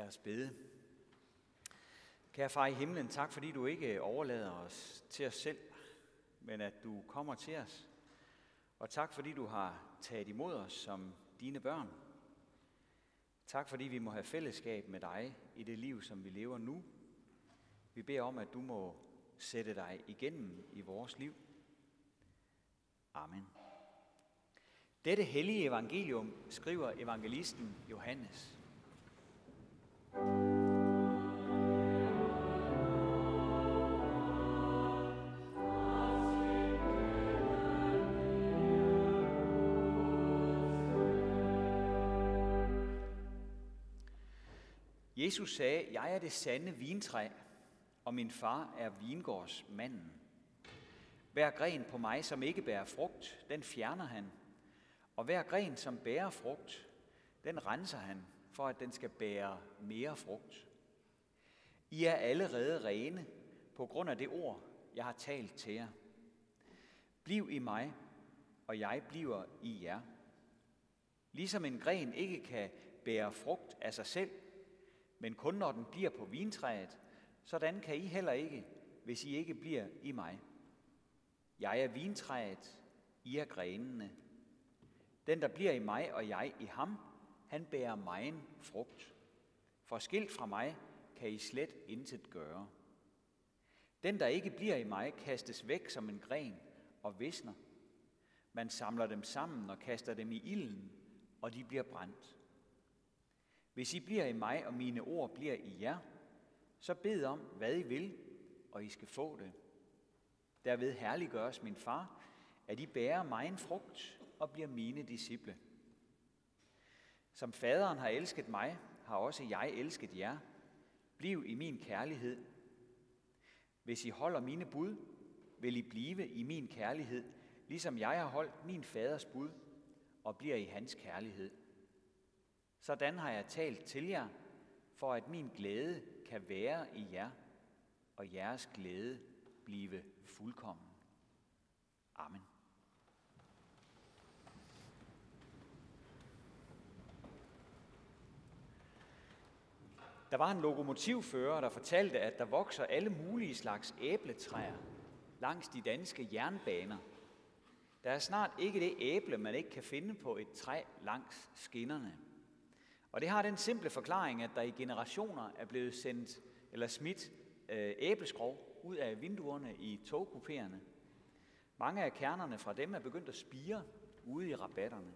Lad os bede. Kære far i himlen, tak fordi du ikke overlader os til os selv, men at du kommer til os. Og tak fordi du har taget imod os som dine børn. Tak fordi vi må have fællesskab med dig i det liv, som vi lever nu. Vi beder om, at du må sætte dig igennem i vores liv. Amen. Dette hellige evangelium skriver evangelisten Johannes. Jesus sagde, jeg er det sande vintræ, og min far er vingårdsmanden. Hver gren på mig, som ikke bærer frugt, den fjerner han. Og hver gren, som bærer frugt, den renser han, for at den skal bære mere frugt. I er allerede rene på grund af det ord, jeg har talt til jer. Bliv i mig, og jeg bliver i jer. Ligesom en gren ikke kan bære frugt af sig selv, men kun når den bliver på vintræet, sådan kan I heller ikke, hvis I ikke bliver i mig. Jeg er vintræet, I er grenene. Den, der bliver i mig, og jeg i ham, han bærer megen frugt. For skilt fra mig kan I slet intet gøre. Den, der ikke bliver i mig, kastes væk som en gren og visner. Man samler dem sammen og kaster dem i ilden, og de bliver brændt. Hvis I bliver i mig, og mine ord bliver i jer, så bed om, hvad I vil, og I skal få det. Derved herliggøres min far, at I bærer mig en frugt og bliver mine disciple. Som faderen har elsket mig, har også jeg elsket jer. Bliv i min kærlighed. Hvis I holder mine bud, vil I blive i min kærlighed, ligesom jeg har holdt min faders bud og bliver i hans kærlighed. Sådan har jeg talt til jer, for at min glæde kan være i jer, og jeres glæde blive fuldkommen. Amen. Der var en lokomotivfører, der fortalte, at der vokser alle mulige slags æbletræer langs de danske jernbaner. Der er snart ikke det æble, man ikke kan finde på et træ langs skinnerne. Og det har den simple forklaring, at der i generationer er blevet sendt eller smidt øh, ud af vinduerne i togkupéerne. Mange af kernerne fra dem er begyndt at spire ude i rabatterne.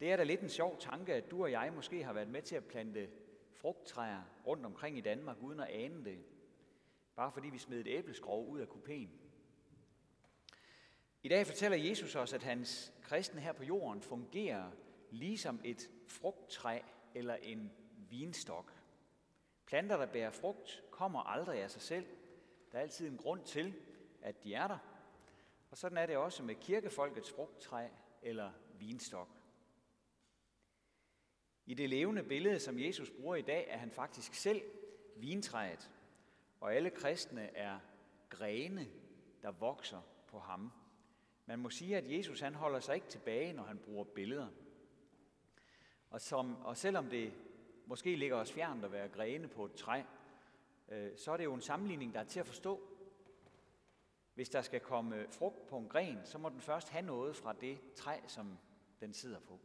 Det er da lidt en sjov tanke, at du og jeg måske har været med til at plante frugttræer rundt omkring i Danmark, uden at ane det. Bare fordi vi smed et æbleskrog ud af kupéen. I dag fortæller Jesus os, at hans kristne her på jorden fungerer ligesom et frugttræ eller en vinstok. Planter, der bærer frugt, kommer aldrig af sig selv. Der er altid en grund til, at de er der. Og sådan er det også med kirkefolkets frugttræ eller vinstok. I det levende billede, som Jesus bruger i dag, er han faktisk selv vintræet, og alle kristne er grene, der vokser på ham. Man må sige, at Jesus han holder sig ikke tilbage, når han bruger billeder. Og, som, og selvom det måske ligger os fjernt at være grene på et træ, øh, så er det jo en sammenligning, der er til at forstå. Hvis der skal komme frugt på en gren, så må den først have noget fra det træ, som den sidder på.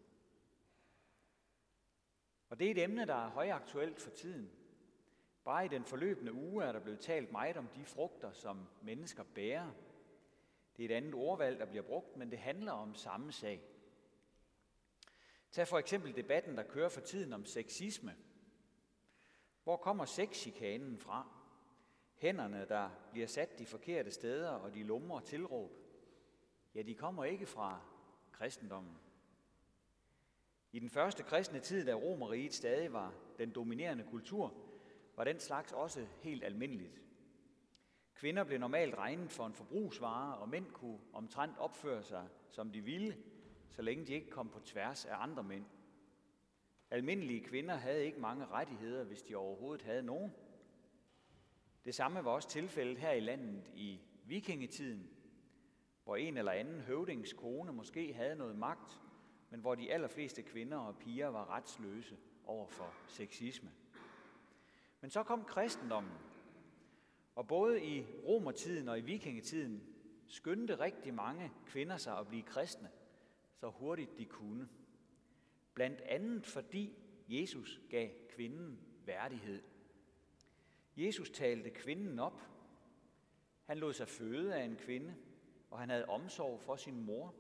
Og det er et emne, der er højaktuelt for tiden. Bare i den forløbende uge er der blevet talt meget om de frugter, som mennesker bærer. Det er et andet ordvalg, der bliver brugt, men det handler om samme sag. Tag for eksempel debatten, der kører for tiden om sexisme. Hvor kommer sexchikanen fra? Hænderne, der bliver sat de forkerte steder, og de lummer tilråb. Ja, de kommer ikke fra kristendommen. I den første kristne tid, da Romeriet stadig var den dominerende kultur, var den slags også helt almindeligt. Kvinder blev normalt regnet for en forbrugsvare, og mænd kunne omtrent opføre sig, som de ville, så længe de ikke kom på tværs af andre mænd. Almindelige kvinder havde ikke mange rettigheder, hvis de overhovedet havde nogen. Det samme var også tilfældet her i landet i vikingetiden, hvor en eller anden høvdings kone måske havde noget magt, men hvor de allerfleste kvinder og piger var retsløse over for sexisme. Men så kom kristendommen, og både i romertiden og i vikingetiden skyndte rigtig mange kvinder sig at blive kristne, så hurtigt de kunne. Blandt andet fordi Jesus gav kvinden værdighed. Jesus talte kvinden op. Han lod sig føde af en kvinde, og han havde omsorg for sin mor.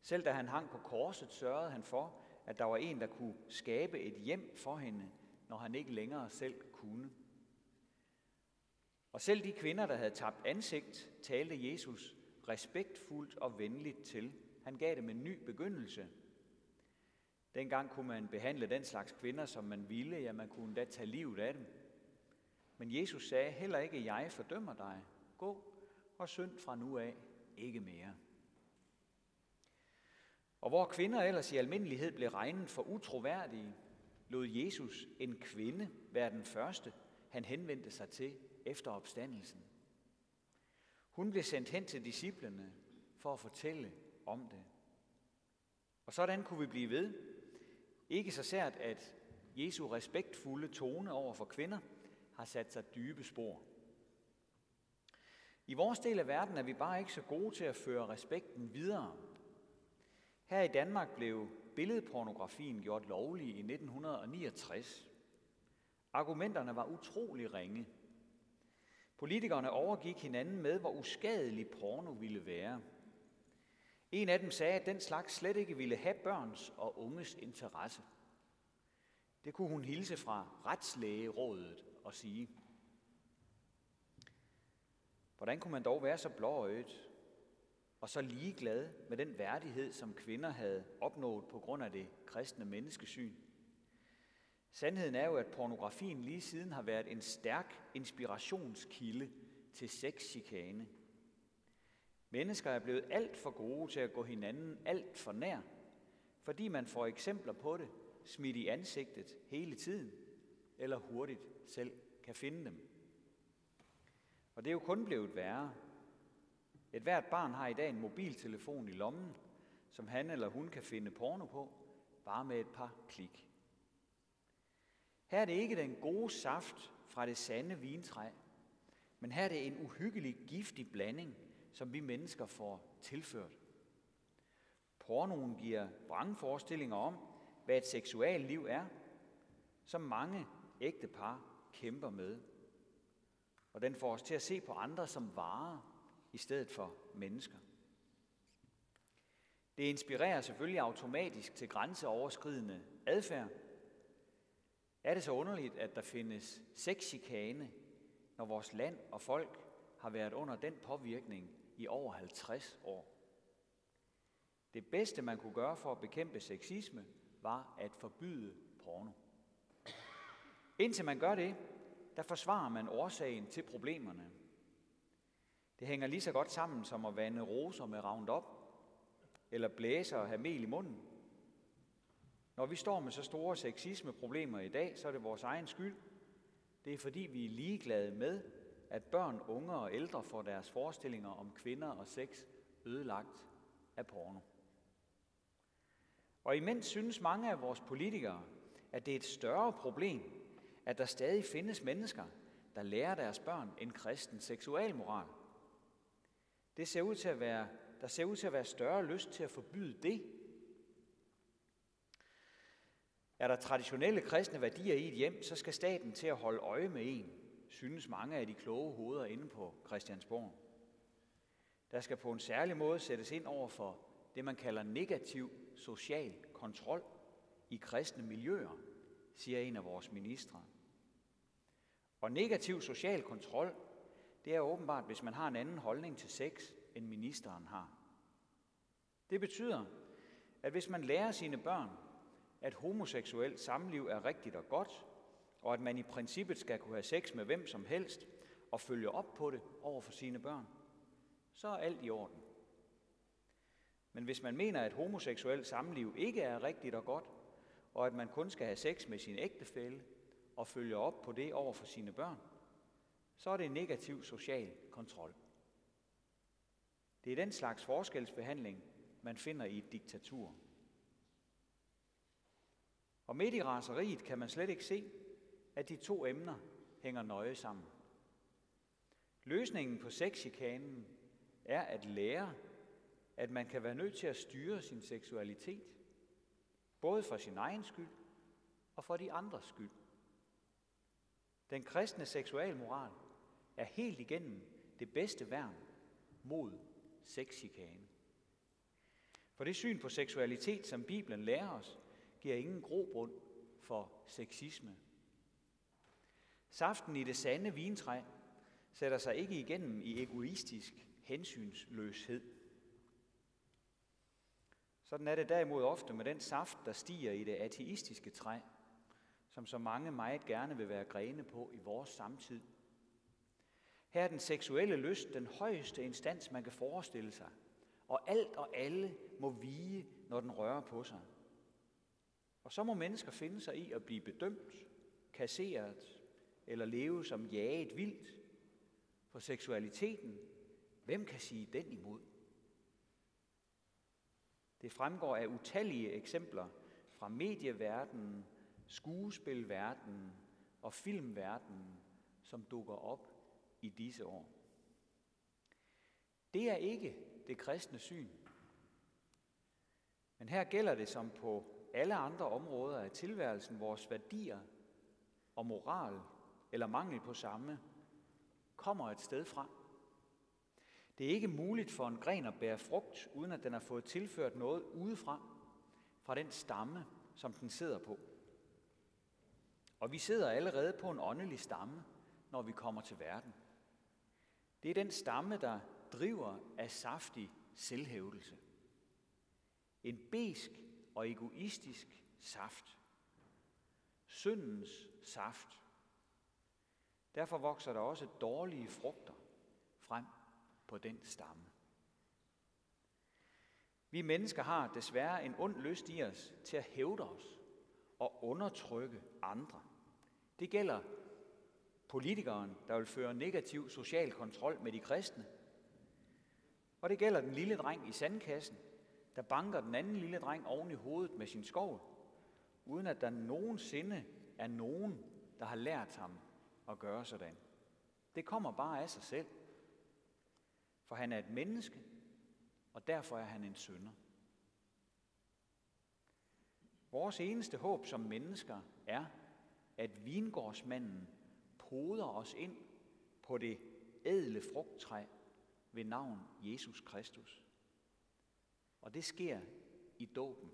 Selv da han hang på korset, sørgede han for, at der var en, der kunne skabe et hjem for hende, når han ikke længere selv kunne. Og selv de kvinder, der havde tabt ansigt, talte Jesus respektfuldt og venligt til. Han gav dem en ny begyndelse. Dengang kunne man behandle den slags kvinder, som man ville. Ja, man kunne da tage livet af dem. Men Jesus sagde, heller ikke jeg fordømmer dig. Gå og synd fra nu af ikke mere. Og hvor kvinder ellers i almindelighed blev regnet for utroværdige, lod Jesus en kvinde være den første, han henvendte sig til efter opstandelsen. Hun blev sendt hen til disciplene for at fortælle om det. Og sådan kunne vi blive ved. Ikke så sært, at Jesu respektfulde tone over for kvinder har sat sig dybe spor. I vores del af verden er vi bare ikke så gode til at føre respekten videre. Her i Danmark blev billedpornografien gjort lovlig i 1969. Argumenterne var utrolig ringe. Politikerne overgik hinanden med, hvor uskadelig porno ville være. En af dem sagde, at den slags slet ikke ville have børns og unges interesse. Det kunne hun hilse fra retslægerådet og sige. Hvordan kunne man dog være så blåøjet og så ligeglad med den værdighed, som kvinder havde opnået på grund af det kristne menneskesyn? Sandheden er jo, at pornografien lige siden har været en stærk inspirationskilde til sexchikane. Mennesker er blevet alt for gode til at gå hinanden alt for nær, fordi man får eksempler på det smidt i ansigtet hele tiden, eller hurtigt selv kan finde dem. Og det er jo kun blevet værre. Et hvert barn har i dag en mobiltelefon i lommen, som han eller hun kan finde porno på, bare med et par klik. Her er det ikke den gode saft fra det sande vintræ, men her er det en uhyggelig giftig blanding, som vi mennesker får tilført. Pornoen giver vrangforestillinger om, hvad et seksuelt liv er, som mange ægte par kæmper med. Og den får os til at se på andre som varer i stedet for mennesker. Det inspirerer selvfølgelig automatisk til grænseoverskridende adfærd. Er det så underligt, at der findes sexchikane, når vores land og folk har været under den påvirkning i over 50 år? Det bedste, man kunne gøre for at bekæmpe sexisme, var at forbyde porno. Indtil man gør det, der forsvarer man årsagen til problemerne. Det hænger lige så godt sammen som at vande roser med Roundup, eller blæse og have mel i munden. Når vi står med så store sexisme-problemer i dag, så er det vores egen skyld. Det er fordi, vi er ligeglade med, at børn, unge og ældre får deres forestillinger om kvinder og sex ødelagt af porno. Og imens synes mange af vores politikere, at det er et større problem, at der stadig findes mennesker, der lærer deres børn en kristen seksualmoral. Det ser ud til at være, der ser ud til at være større lyst til at forbyde det. Er der traditionelle kristne værdier i et hjem, så skal staten til at holde øje med en, synes mange af de kloge hoveder inde på Christiansborg. Der skal på en særlig måde sættes ind over for det, man kalder negativ social kontrol i kristne miljøer, siger en af vores ministre. Og negativ social kontrol, det er åbenbart, hvis man har en anden holdning til sex, end ministeren har. Det betyder, at hvis man lærer sine børn, at homoseksuelt samliv er rigtigt og godt, og at man i princippet skal kunne have sex med hvem som helst, og følge op på det over for sine børn, så er alt i orden. Men hvis man mener, at homoseksuelt samliv ikke er rigtigt og godt, og at man kun skal have sex med sin ægtefælle, og følge op på det over for sine børn, så er det negativ social kontrol. Det er den slags forskelsbehandling, man finder i et diktatur. Og midt i raseriet kan man slet ikke se, at de to emner hænger nøje sammen. Løsningen på sexchikanen er at lære, at man kan være nødt til at styre sin seksualitet, både for sin egen skyld og for de andres skyld. Den kristne seksualmoral er helt igennem det bedste værn mod sexchikane. For det syn på seksualitet, som Bibelen lærer os, giver ingen grobund for sexisme. Saften i det sande vintræ sætter sig ikke igennem i egoistisk hensynsløshed. Sådan er det derimod ofte med den saft, der stiger i det ateistiske træ, som så mange meget gerne vil være grene på i vores samtid. Her er den seksuelle lyst den højeste instans, man kan forestille sig, og alt og alle må vige, når den rører på sig. Og så må mennesker finde sig i at blive bedømt, kasseret eller leve som jaget vildt. For seksualiteten, hvem kan sige den imod? Det fremgår af utallige eksempler fra medieverdenen, skuespilverdenen og filmverdenen, som dukker op i disse år. Det er ikke det kristne syn. Men her gælder det som på alle andre områder af tilværelsen, vores værdier og moral eller mangel på samme kommer et sted fra. Det er ikke muligt for en gren at bære frugt, uden at den har fået tilført noget udefra, fra den stamme, som den sidder på. Og vi sidder allerede på en åndelig stamme, når vi kommer til verden. Det er den stamme, der driver af saftig selvhævdelse. En besk og egoistisk saft. Syndens saft. Derfor vokser der også dårlige frugter frem på den stamme. Vi mennesker har desværre en ond lyst i os til at hævde os og undertrykke andre. Det gælder politikeren, der vil føre negativ social kontrol med de kristne. Og det gælder den lille dreng i sandkassen, der banker den anden lille dreng oven i hovedet med sin skov, uden at der nogensinde er nogen, der har lært ham at gøre sådan. Det kommer bare af sig selv. For han er et menneske, og derfor er han en synder. Vores eneste håb som mennesker er, at vingårdsmanden poder os ind på det ædle frugttræ ved navn Jesus Kristus. Og det sker i dåben.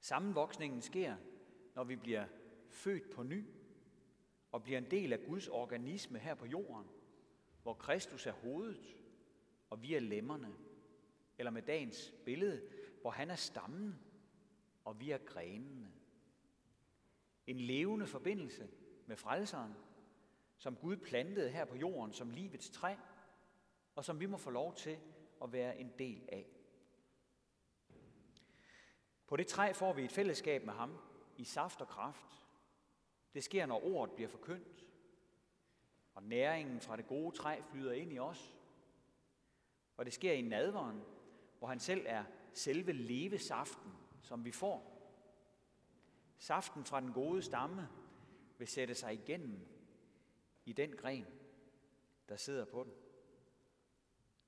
Sammenvoksningen sker, når vi bliver født på ny og bliver en del af Guds organisme her på jorden, hvor Kristus er hovedet, og vi er lemmerne. Eller med dagens billede, hvor han er stammen, og vi er grenene. En levende forbindelse med frelseren, som Gud plantede her på jorden som livets træ, og som vi må få lov til at være en del af. På det træ får vi et fællesskab med ham i saft og kraft. Det sker, når ordet bliver forkyndt, og næringen fra det gode træ flyder ind i os. Og det sker i nadveren, hvor han selv er selve levesaften, som vi får. Saften fra den gode stamme vil sætte sig igennem i den gren, der sidder på den.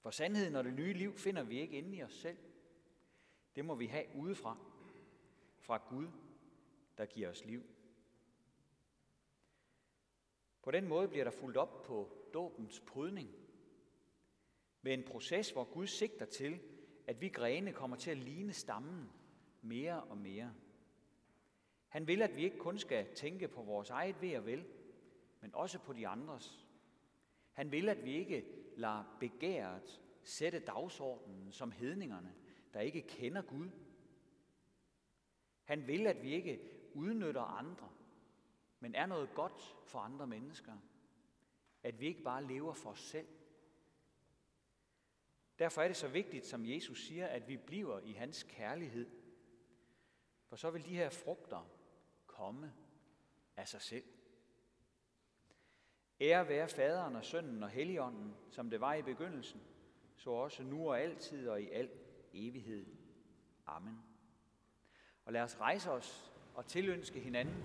For sandheden og det nye liv finder vi ikke inde i os selv. Det må vi have udefra, fra Gud, der giver os liv. På den måde bliver der fuldt op på dåbens prydning. Med en proces, hvor Gud sigter til, at vi grene kommer til at ligne stammen mere og mere. Han vil, at vi ikke kun skal tænke på vores eget ved og vel, men også på de andres. Han vil, at vi ikke lader begæret sætte dagsordenen som hedningerne, der ikke kender Gud. Han vil, at vi ikke udnytter andre, men er noget godt for andre mennesker. At vi ikke bare lever for os selv. Derfor er det så vigtigt, som Jesus siger, at vi bliver i hans kærlighed. For så vil de her frugter komme af sig selv. Ære være faderen og sønnen og helligånden, som det var i begyndelsen, så også nu og altid og i al evighed. Amen. Og lad os rejse os og tilønske hinanden,